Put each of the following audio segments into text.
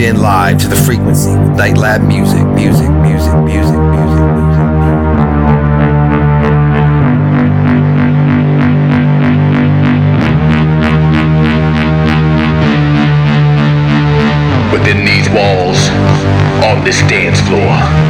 tuned in live to the frequency with Night Lab music, music, music, music, music, music. Within these walls, on this dance floor,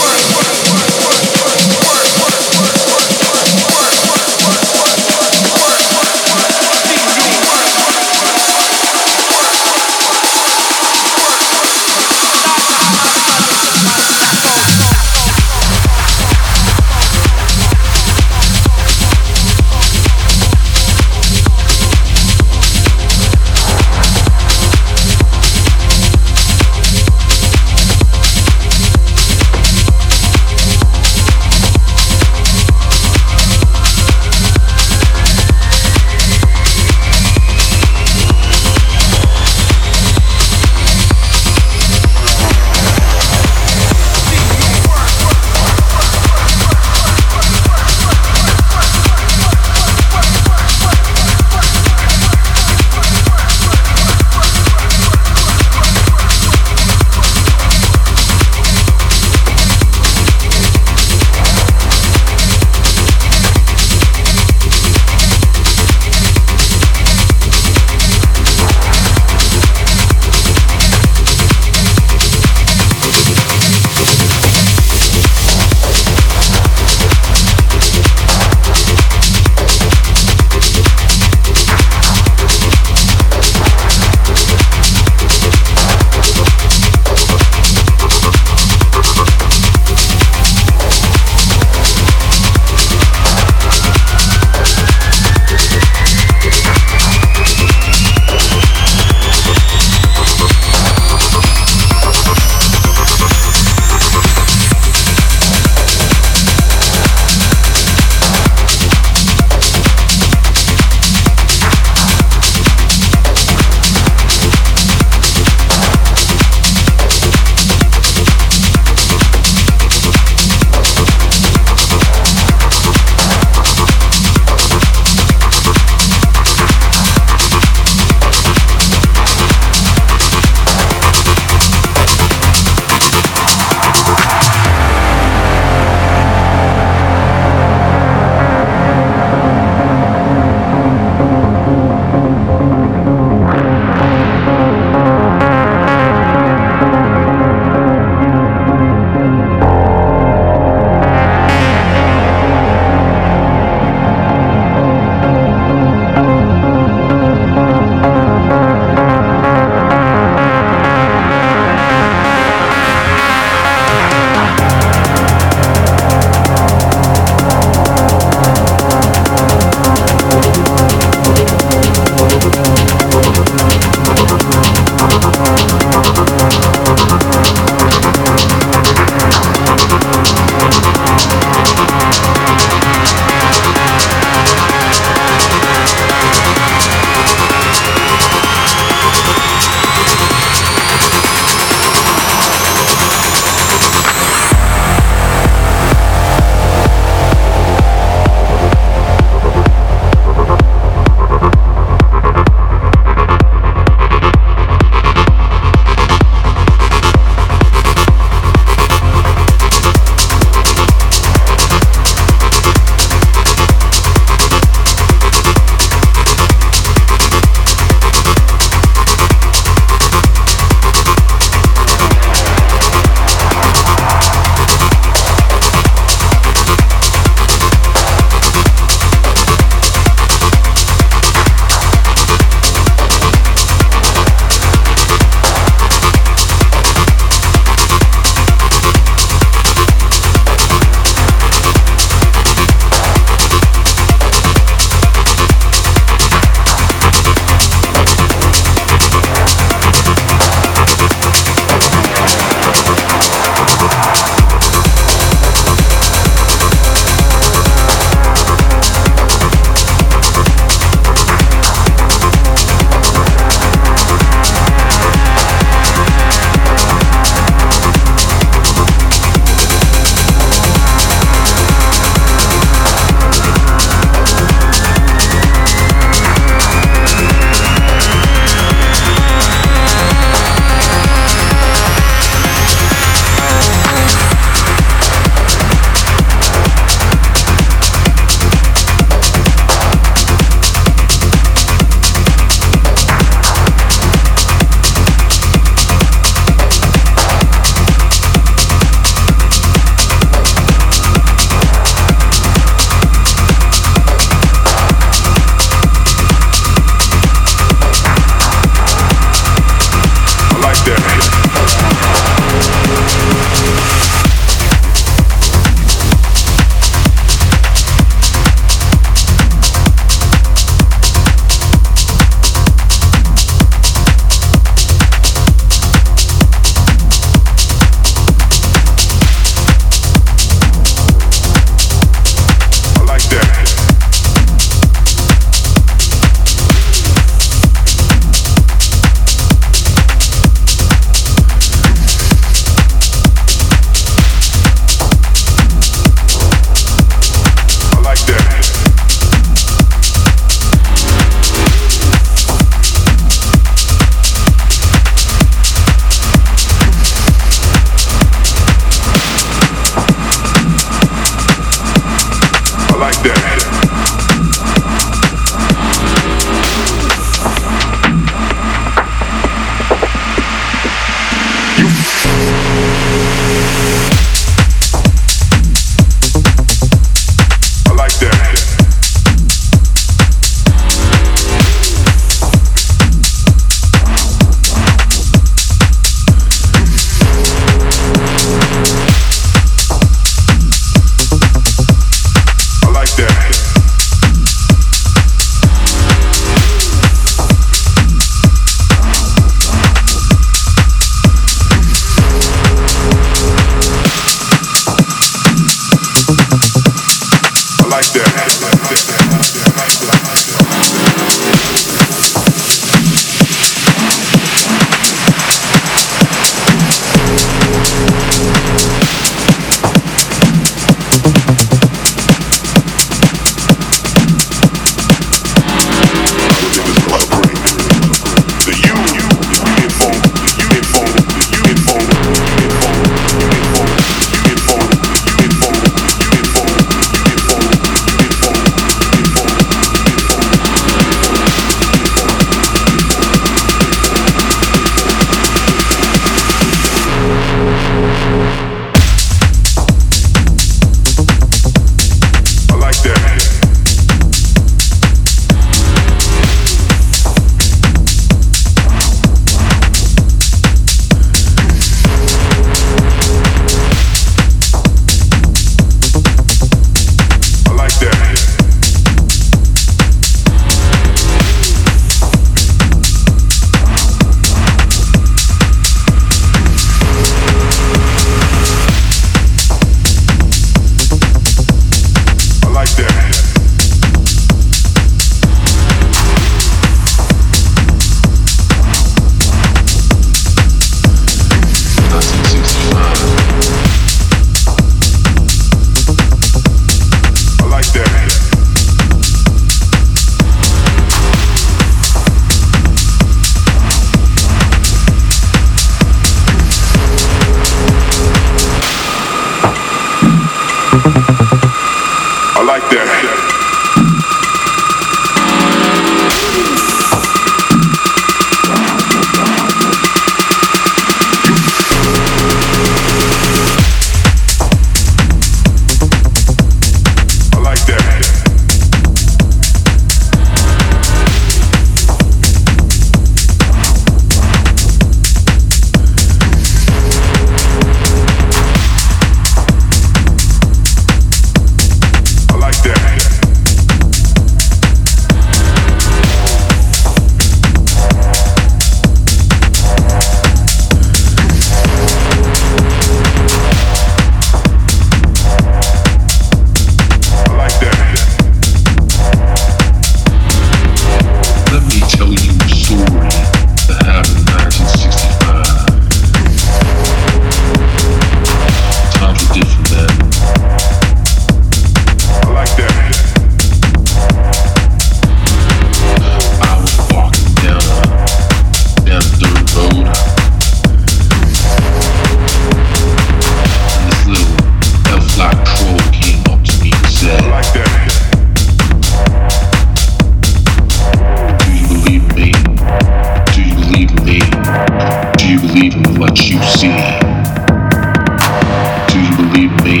believe me?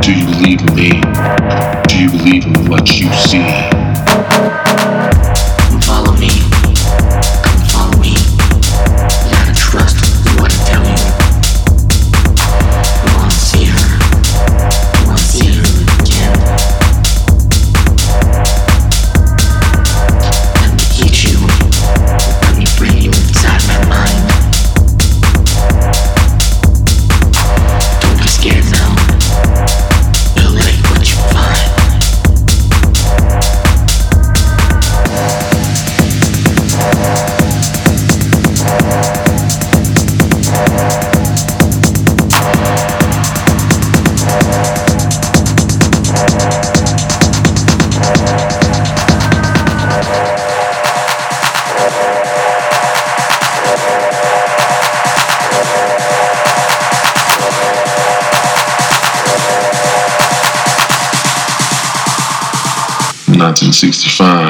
Do you believe in me? Do you believe in what you see? Follow me. 1965.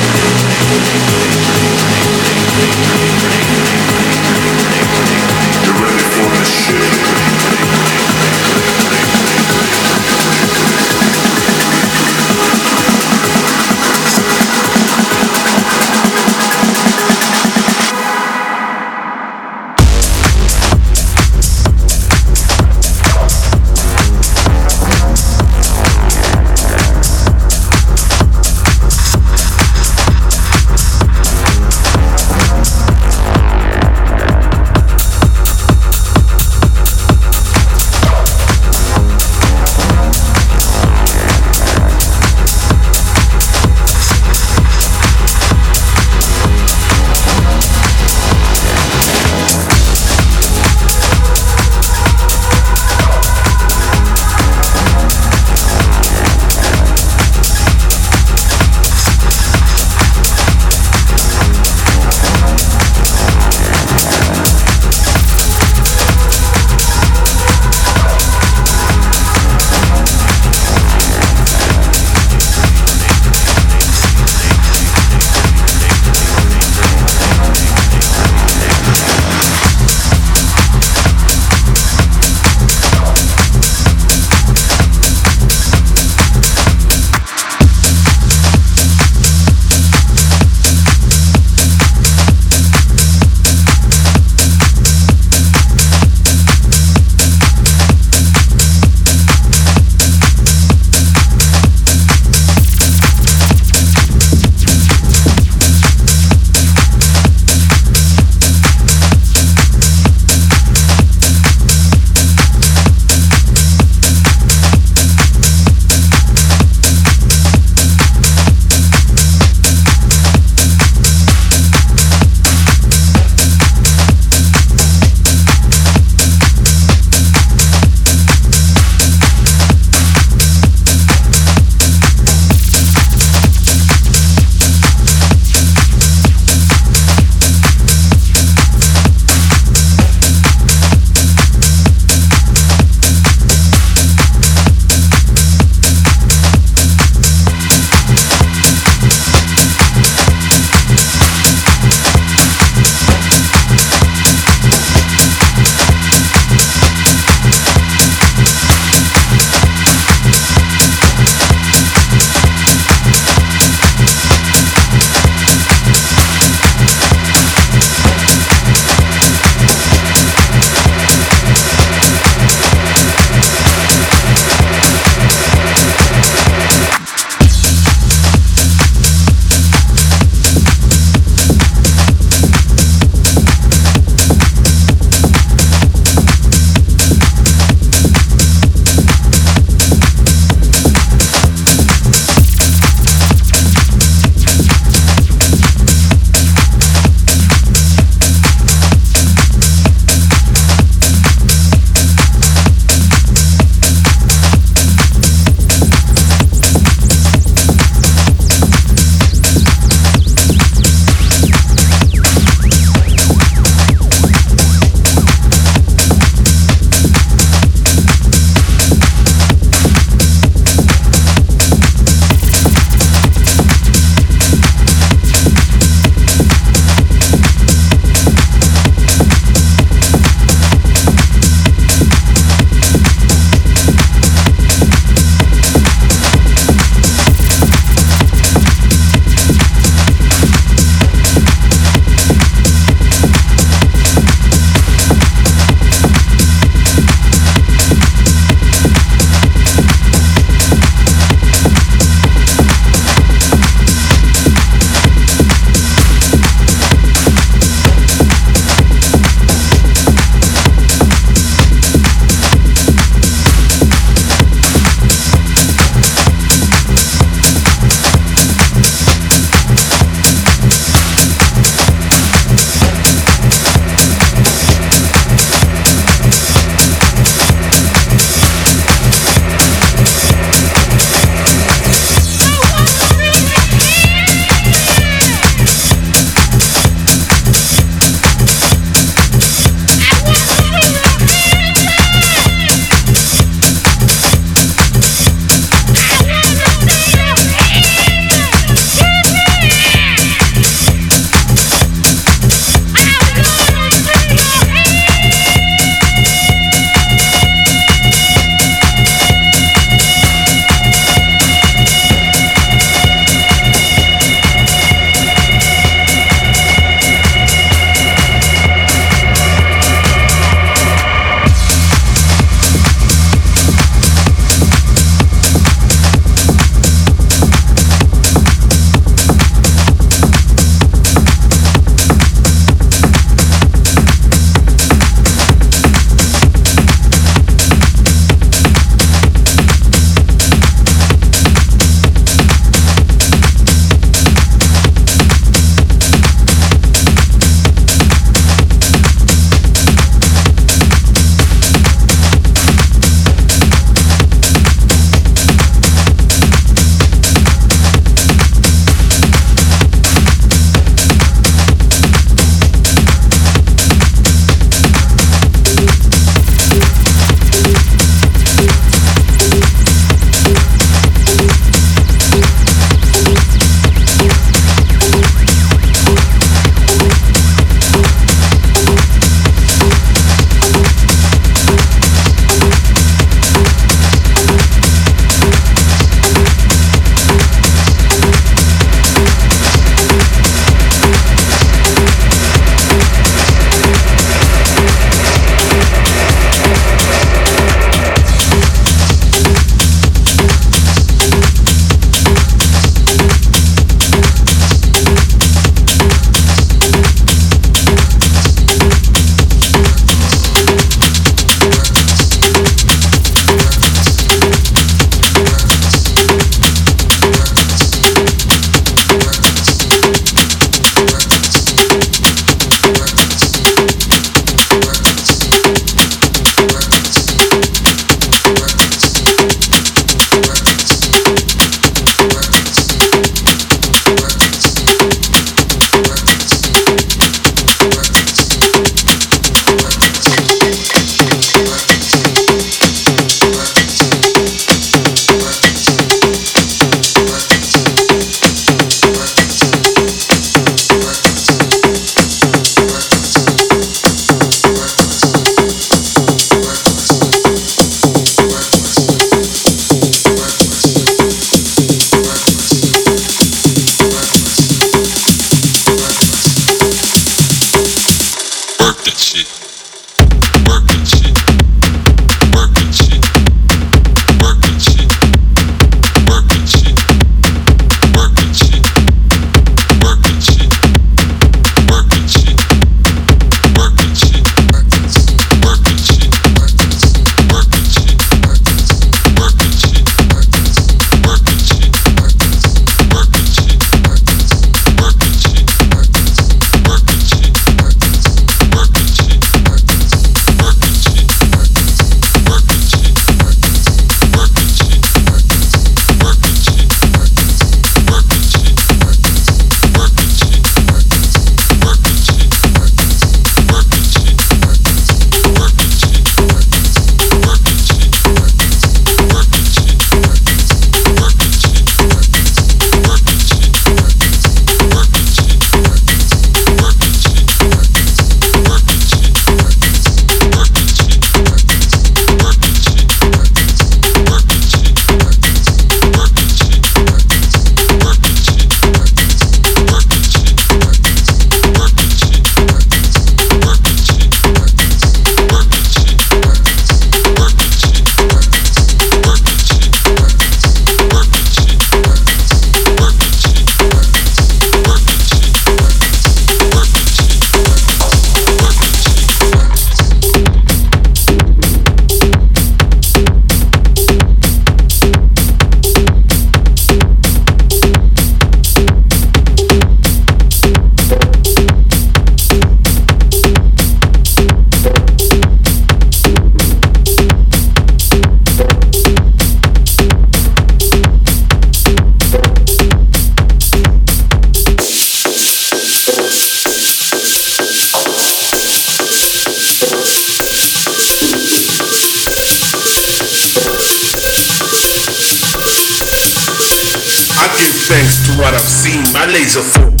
My laser focus.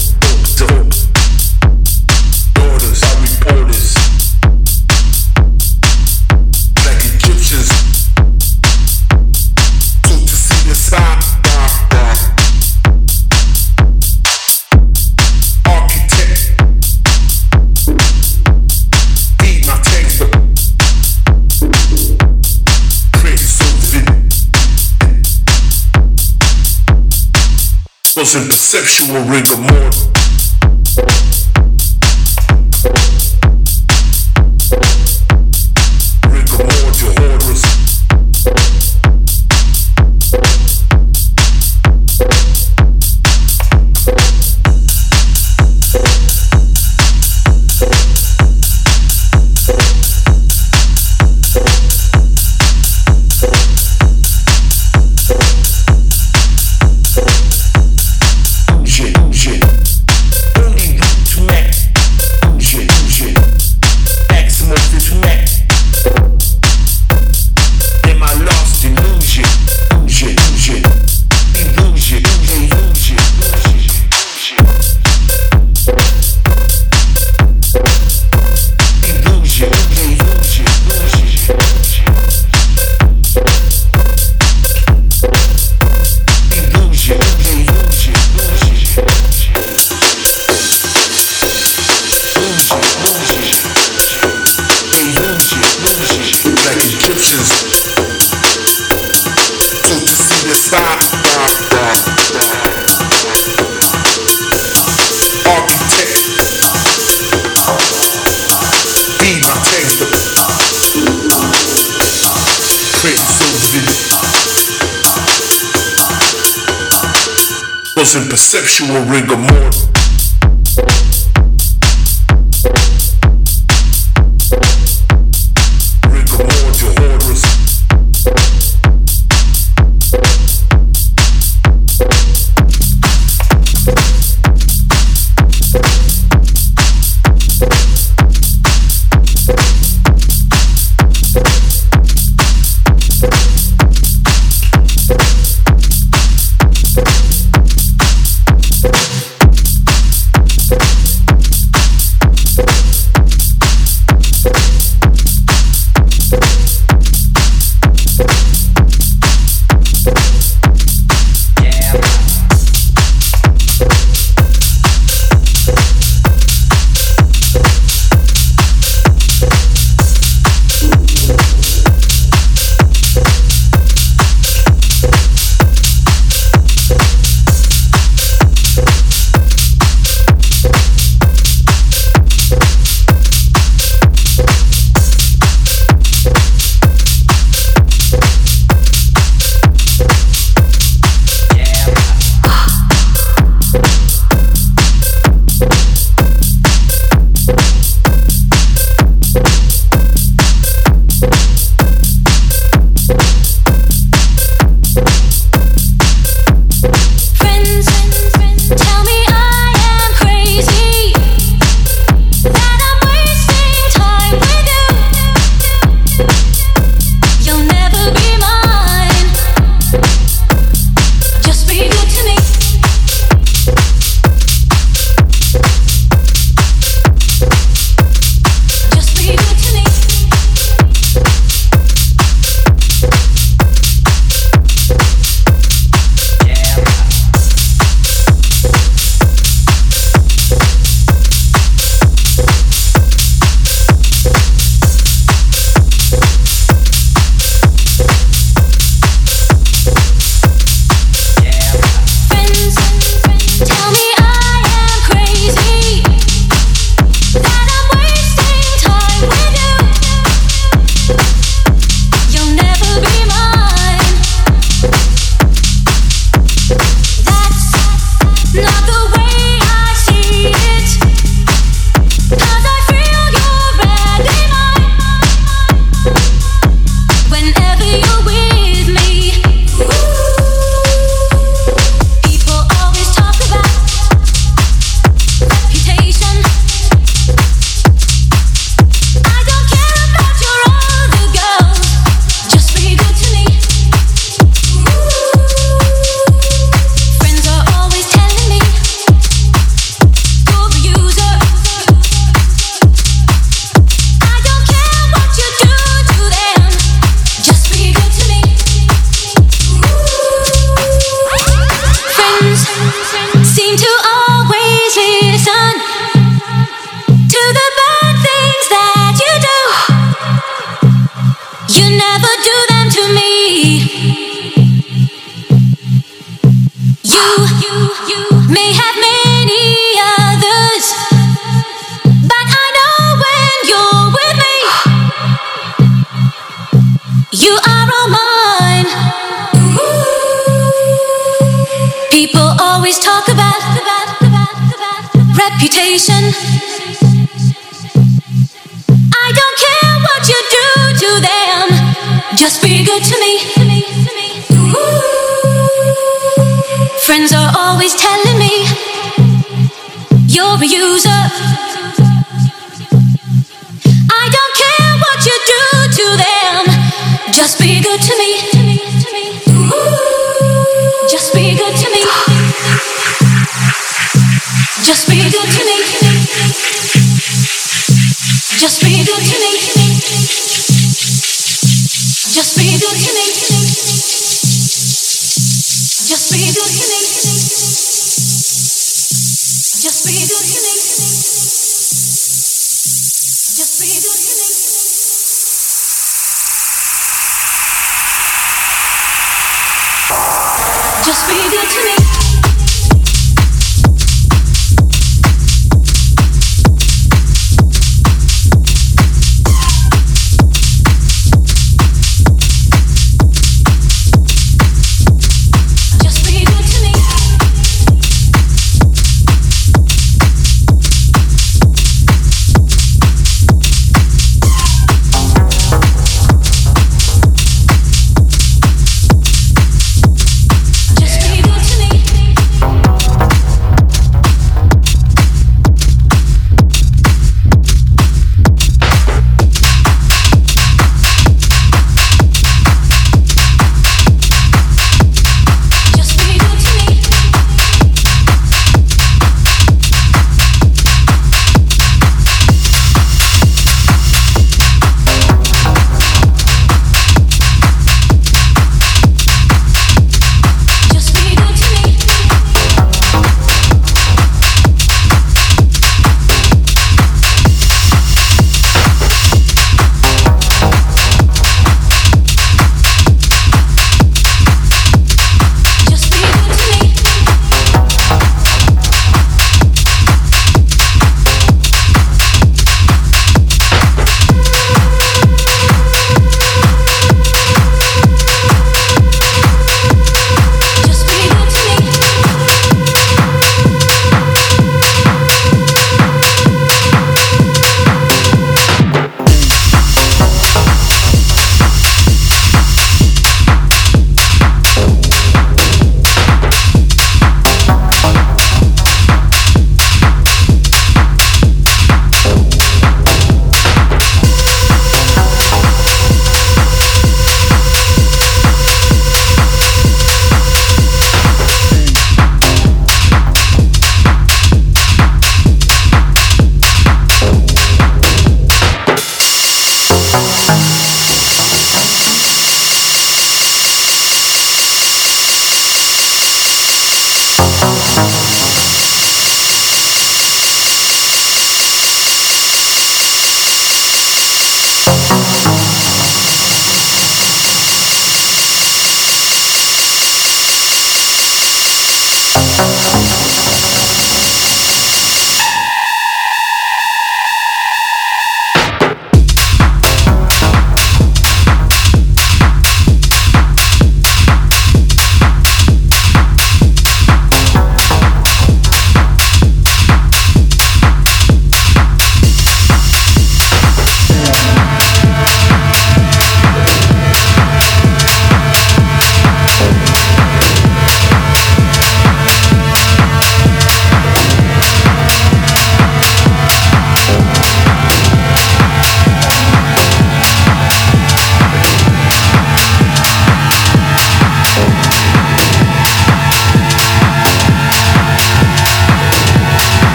In perceptual rigor mortis.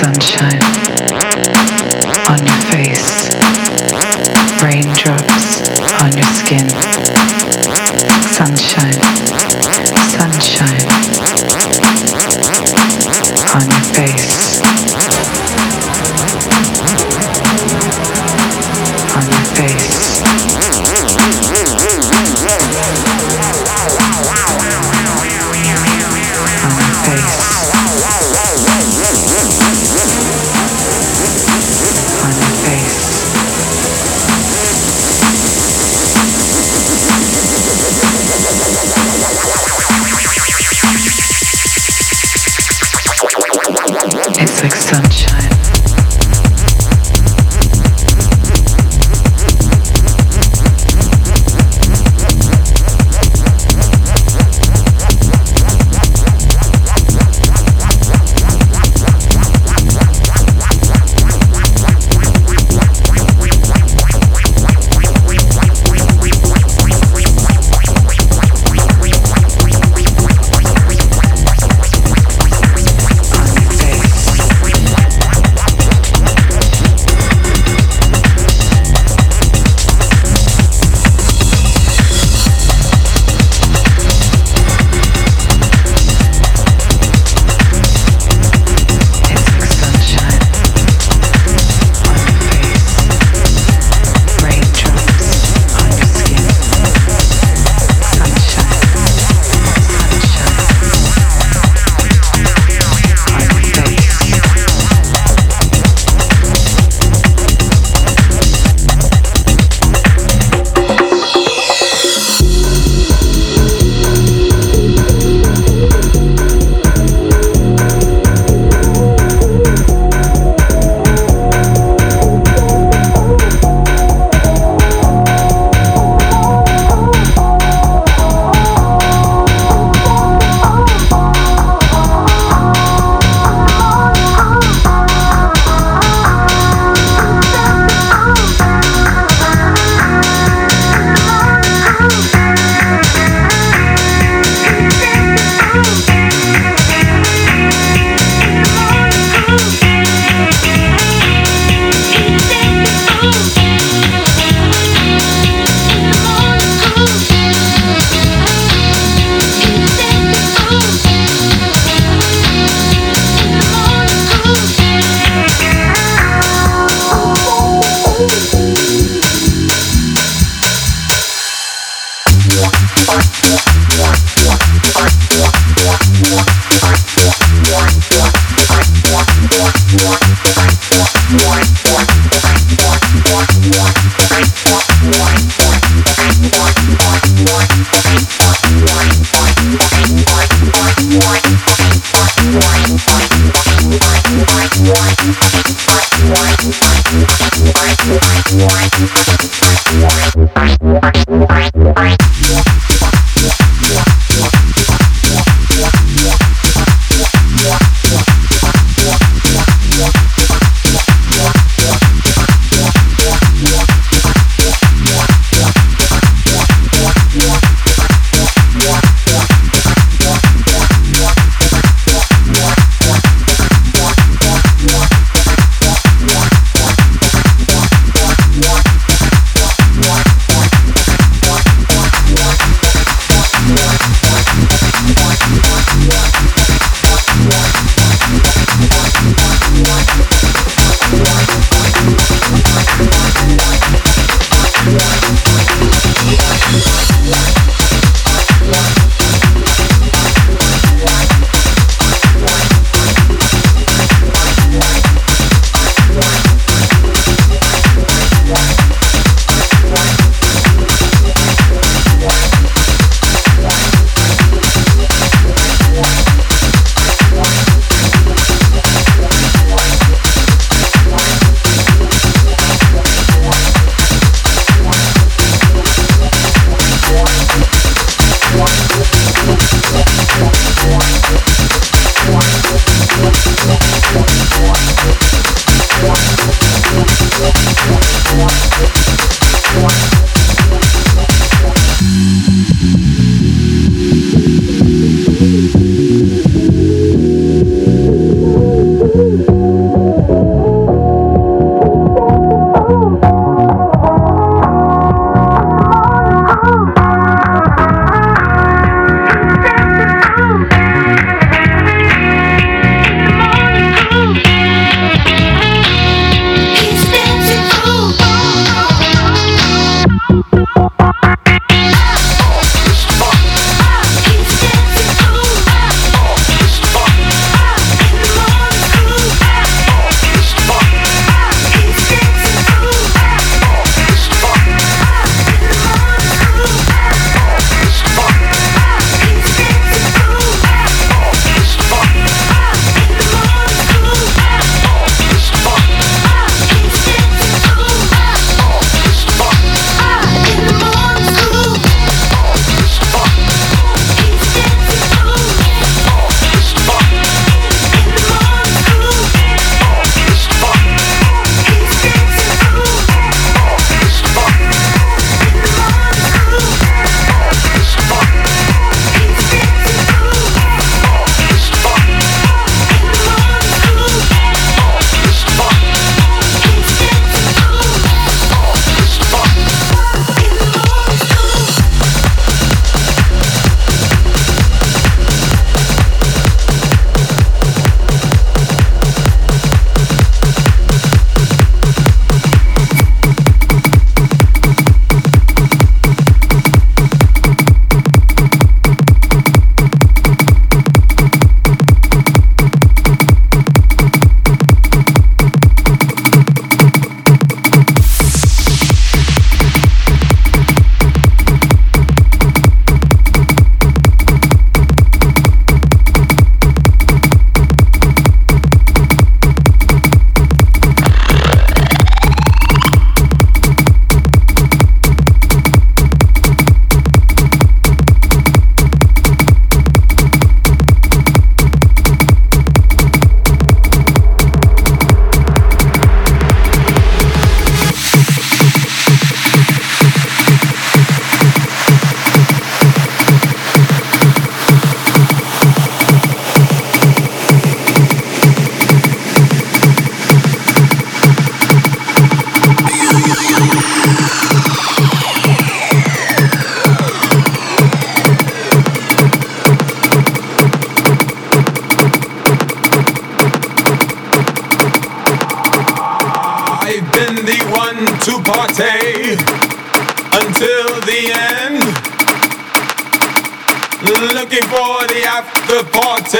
Sunshine on your face, raindrops on your skin.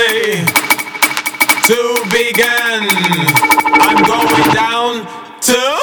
Party to begin. I'm going down to.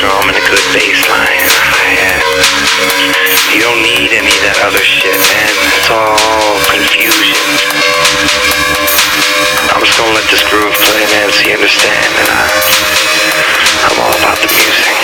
drum and a good bass line. Yeah. You don't need any of that other shit, man. It's all confusion. I'm just gonna let this groove play, man, so you understand. And I, I'm all about the music.